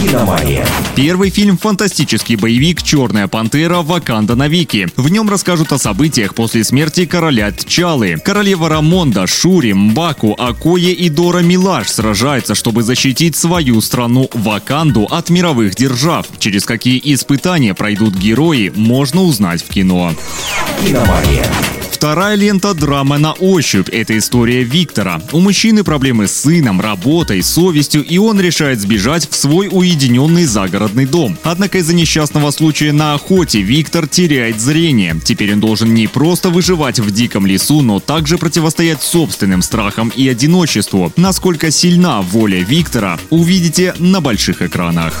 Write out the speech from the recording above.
«Киномания». Первый фильм – фантастический боевик «Черная пантера. Ваканда навеки». В нем расскажут о событиях после смерти короля Тчалы. Королева Рамонда, Шури, Мбаку, Акое и Дора Милаш сражаются, чтобы защитить свою страну Ваканду от мировых держав. Через какие испытания пройдут герои, можно узнать в кино. «Киномания». Вторая лента «Драма на ощупь» — это история Виктора. У мужчины проблемы с сыном, работой, совестью, и он решает сбежать в свой уединенный загородный дом. Однако из-за несчастного случая на охоте Виктор теряет зрение. Теперь он должен не просто выживать в диком лесу, но также противостоять собственным страхам и одиночеству. Насколько сильна воля Виктора, увидите на больших экранах.